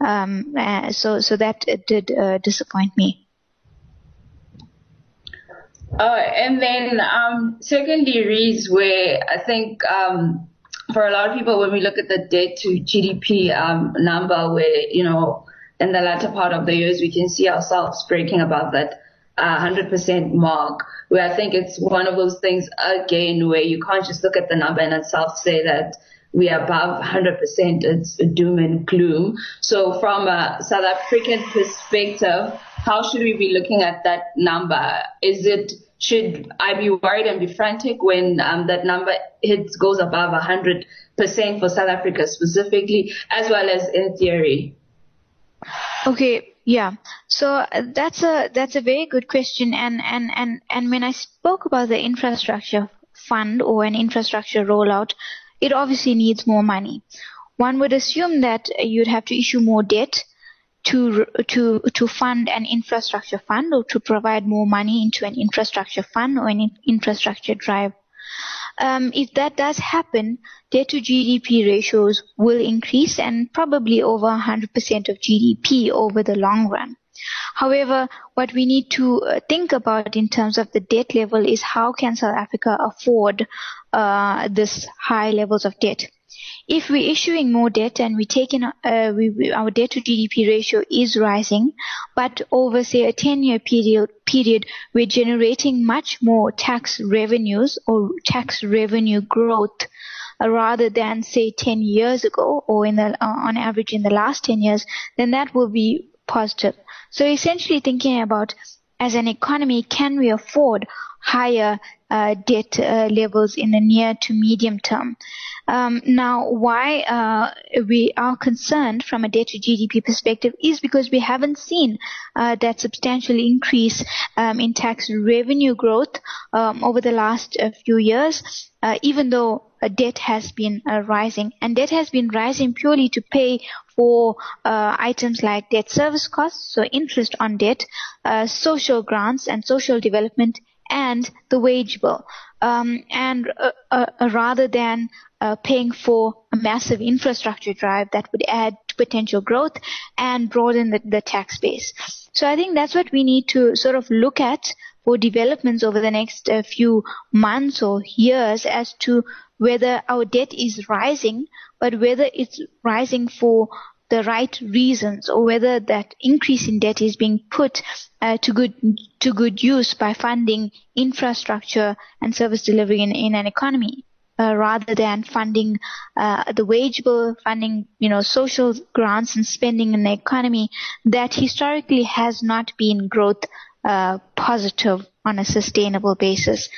Um, uh, so so that did uh, disappoint me. Uh, and then um, secondly, Reese where I think um, for a lot of people, when we look at the debt to GDP um, number, where you know in the latter part of the years we can see ourselves breaking above that uh, 100% mark, where I think it's one of those things again where you can't just look at the number in itself say that we are above 100%. It's doom and gloom. So from a South African perspective, how should we be looking at that number? Is it should I be worried and be frantic when um, that number hits goes above 100% for South Africa specifically, as well as in theory? Okay, yeah. So uh, that's a that's a very good question, and and and and when I spoke about the infrastructure fund or an infrastructure rollout, it obviously needs more money. One would assume that you'd have to issue more debt to to to fund an infrastructure fund or to provide more money into an infrastructure fund or an infrastructure drive. Um, if that does happen, debt to GDP ratios will increase and probably over 100% of GDP over the long run. However, what we need to uh, think about in terms of the debt level is how can South Africa afford uh, this high levels of debt? If we're issuing more debt and we taking uh, we, we, our debt to GDP ratio is rising, but over say a 10 year period period we're generating much more tax revenues or tax revenue growth uh, rather than say 10 years ago or in the uh, on average in the last 10 years, then that will be positive. So essentially thinking about as an economy, can we afford higher debt uh, levels in the near to medium term? Um, now, why uh, we are concerned from a debt to GDP perspective is because we haven't seen uh, that substantial increase um, in tax revenue growth um, over the last uh, few years, uh, even though debt has been uh, rising. And debt has been rising purely to pay for uh, items like debt service costs, so interest on debt, social grants and social development, and the wage bill. um, and uh, uh, rather than uh, paying for a massive infrastructure drive that would add to potential growth and broaden the, the tax base. So I think that's what we need to sort of look at for developments over the next uh, few months or years as to whether our debt is rising, but whether it's rising for the right reasons or whether that increase in debt is being put uh, to good to good use by funding infrastructure and service delivery in, in an economy uh, rather than funding uh, the wage bill, funding you know social grants and spending in the economy that historically has not been growth uh, positive on a sustainable basis.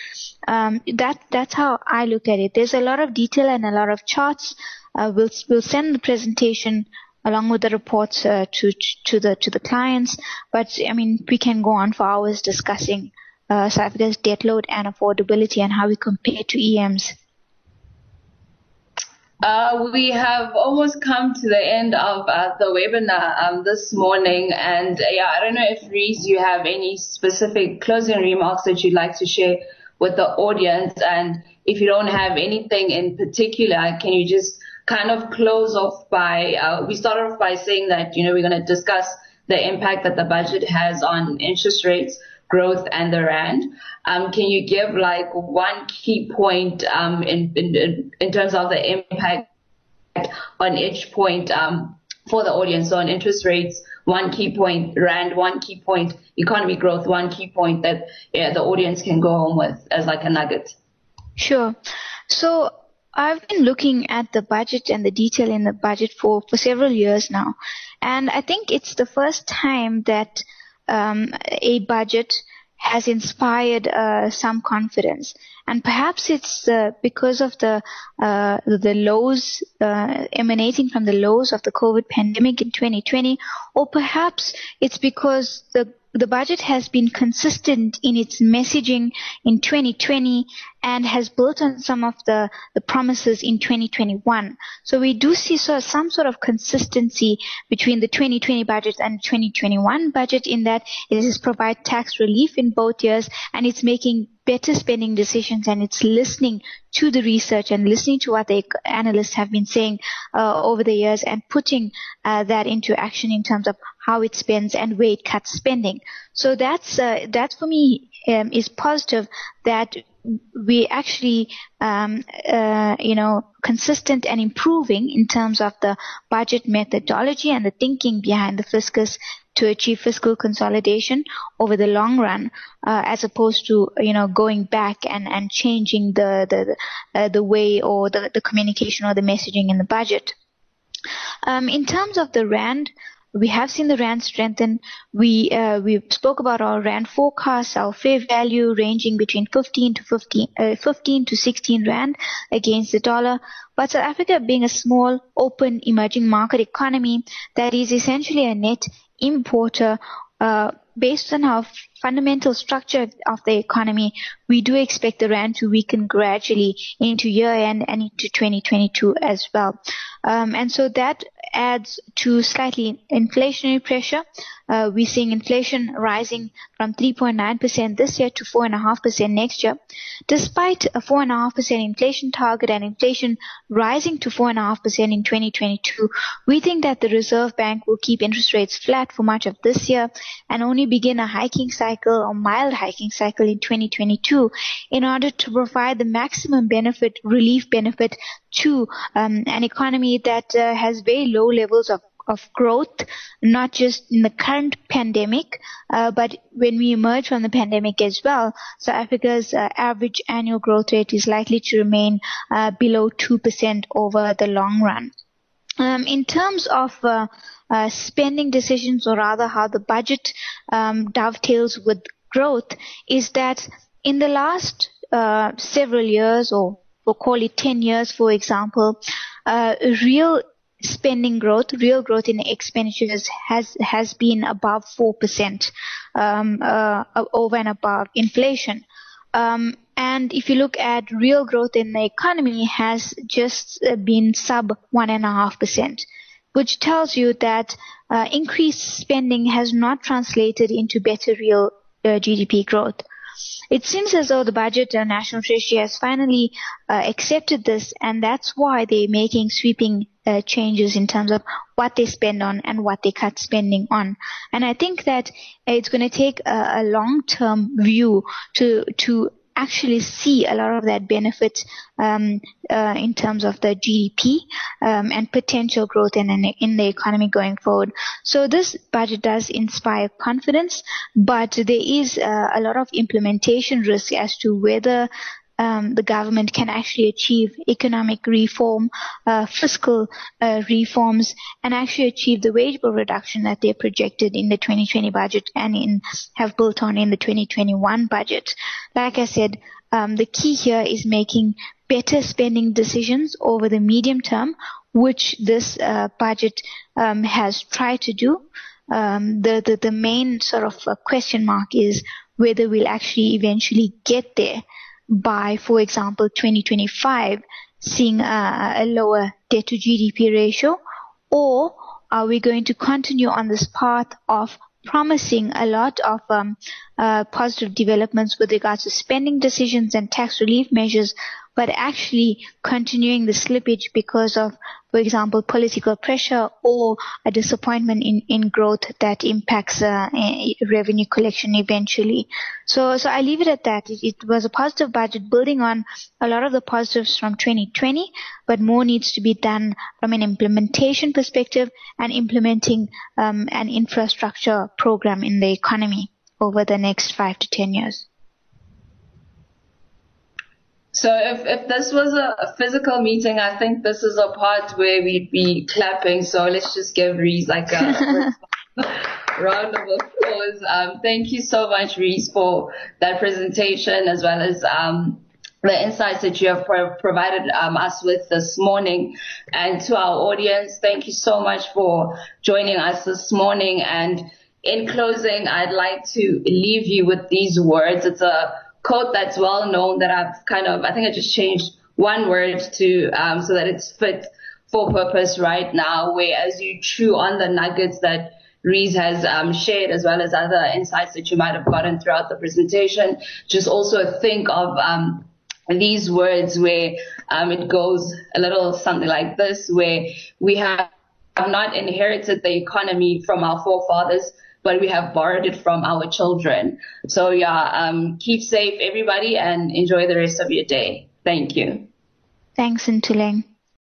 Um, that that's how I look at it. There's a lot of detail and a lot of charts. Uh, we'll we'll send the presentation along with the reports uh, to to the to the clients. But I mean, we can go on for hours discussing uh, South Africa's debt load and affordability and how we compare to EMs. Uh, we have almost come to the end of uh, the webinar um, this morning, and uh, yeah, I don't know if Reese, you have any specific closing remarks that you'd like to share with the audience, and if you don't have anything in particular, can you just kind of close off by, uh, we started off by saying that, you know, we're going to discuss the impact that the budget has on interest rates, growth, and the rand. Um, can you give like one key point um, in, in, in terms of the impact on each point um, for the audience on interest rates, one key point rand, one key point economy growth, one key point that yeah, the audience can go home with as like a nugget? Sure. So I've been looking at the budget and the detail in the budget for, for several years now. And I think it's the first time that um, a budget has inspired uh, some confidence. And perhaps it's uh, because of the uh, the lows uh, emanating from the lows of the COVID pandemic in 2020, or perhaps it's because the the budget has been consistent in its messaging in 2020 and has built on some of the, the promises in 2021. So we do see of some sort of consistency between the 2020 budget and 2021 budget in that it it is provide tax relief in both years and it's making better spending decisions and it's listening to the research and listening to what the analysts have been saying uh, over the years and putting uh, that into action in terms of how it spends and where it cuts spending. So that's uh, that for me um, is positive that we actually um, uh, you know consistent and improving in terms of the budget methodology and the thinking behind the fiscus to achieve fiscal consolidation over the long run, uh, as opposed to you know going back and, and changing the the uh, the way or the, the communication or the messaging in the budget. Um, in terms of the rand, we have seen the rand strengthen. We uh, we spoke about our rand forecast, our fair value ranging between 15 to 15, uh, 15 to 16 rand against the dollar. But South Africa being a small, open, emerging market economy that is essentially a net importer, uh, based on our fundamental structure of the economy, we do expect the rand to weaken gradually into year end and into 2022 as well. Um, and so that adds to slightly inflationary pressure. Uh, we're seeing inflation rising from 3.9% this year to 4.5% next year. Despite a 4.5% inflation target and inflation rising to 4.5% in 2022, we think that the Reserve Bank will keep interest rates flat for much of this year and only begin a hiking cycle or mild hiking cycle in 2022 in order to provide the maximum benefit, relief benefit to um, an economy that uh, has very low levels of of growth, not just in the current pandemic, uh, but when we emerge from the pandemic as well. So Africa's uh, average annual growth rate is likely to remain uh, below 2% over the long run. Um, in terms of uh, uh, spending decisions, or rather how the budget um, dovetails with growth, is that in the last uh, several years, or we'll call it 10 years, for example, real spending growth, real growth in expenditures has has been above four percent um, uh, over and above inflation. Um, and if you look at real growth in the economy, has just uh, been sub one and a half percent, which tells you that uh, increased spending has not translated into better real uh, GDP growth. it seems as though the budget and national treasury has finally uh, accepted this and that's why they're making sweeping uh, changes in terms of what they spend on and what they cut spending on. And I think that it's going to take a, a long-term view to to actually see a lot of that benefit um, uh, in terms of the GDP um, and potential growth in, in the economy going forward. So this budget does inspire confidence, but there is uh, a lot of implementation risk as to whether um, the government can actually achieve economic reform, uh, fiscal uh, reforms, and actually achieve the wage bill reduction that they projected in the 2020 budget and in have built on in the 2021 budget. Like I said, um, the key here is making better spending decisions over the medium term, which this uh, budget um, has tried to do. Um, the, the the main sort of uh, question mark is whether we'll actually eventually get there by, for example, 2025, seeing a, a lower debt to GDP ratio? Or are we going to continue on this path of promising a lot of um, uh, positive developments with regards to spending decisions and tax relief measures, but actually continuing the slippage because of for example, political pressure or a disappointment in, in growth that impacts uh, revenue collection eventually. So, so I leave it at that. It, it, was a positive budget building on a lot of the positives from 2020, but more needs to be done from an implementation perspective and implementing um, an infrastructure program in the economy over the next five to ten years. So if, if this was a, physical meeting, I think this is a part where we'd be clapping. So let's just give Reese like a round of applause. Um, thank you so much, Reese, for that presentation as well as um, the insights that you have pro- provided um, us with this morning. And to our audience, thank you so much for joining us this morning. And in closing, I'd like to leave you with these words. It's a quote that's well known that I've kind of, I think I just changed one word to, um, so that it's fit for purpose right now, where as you chew on the nuggets that Reese has um, shared as well as other insights that you might have gotten throughout the presentation, just also think of um, these words where um, it goes a little something like this, where we have not inherited the economy from our forefathers, but we have borrowed it from our children. So yeah, um, keep safe everybody and enjoy the rest of your day. Thank you. Thanks, Ntuleng.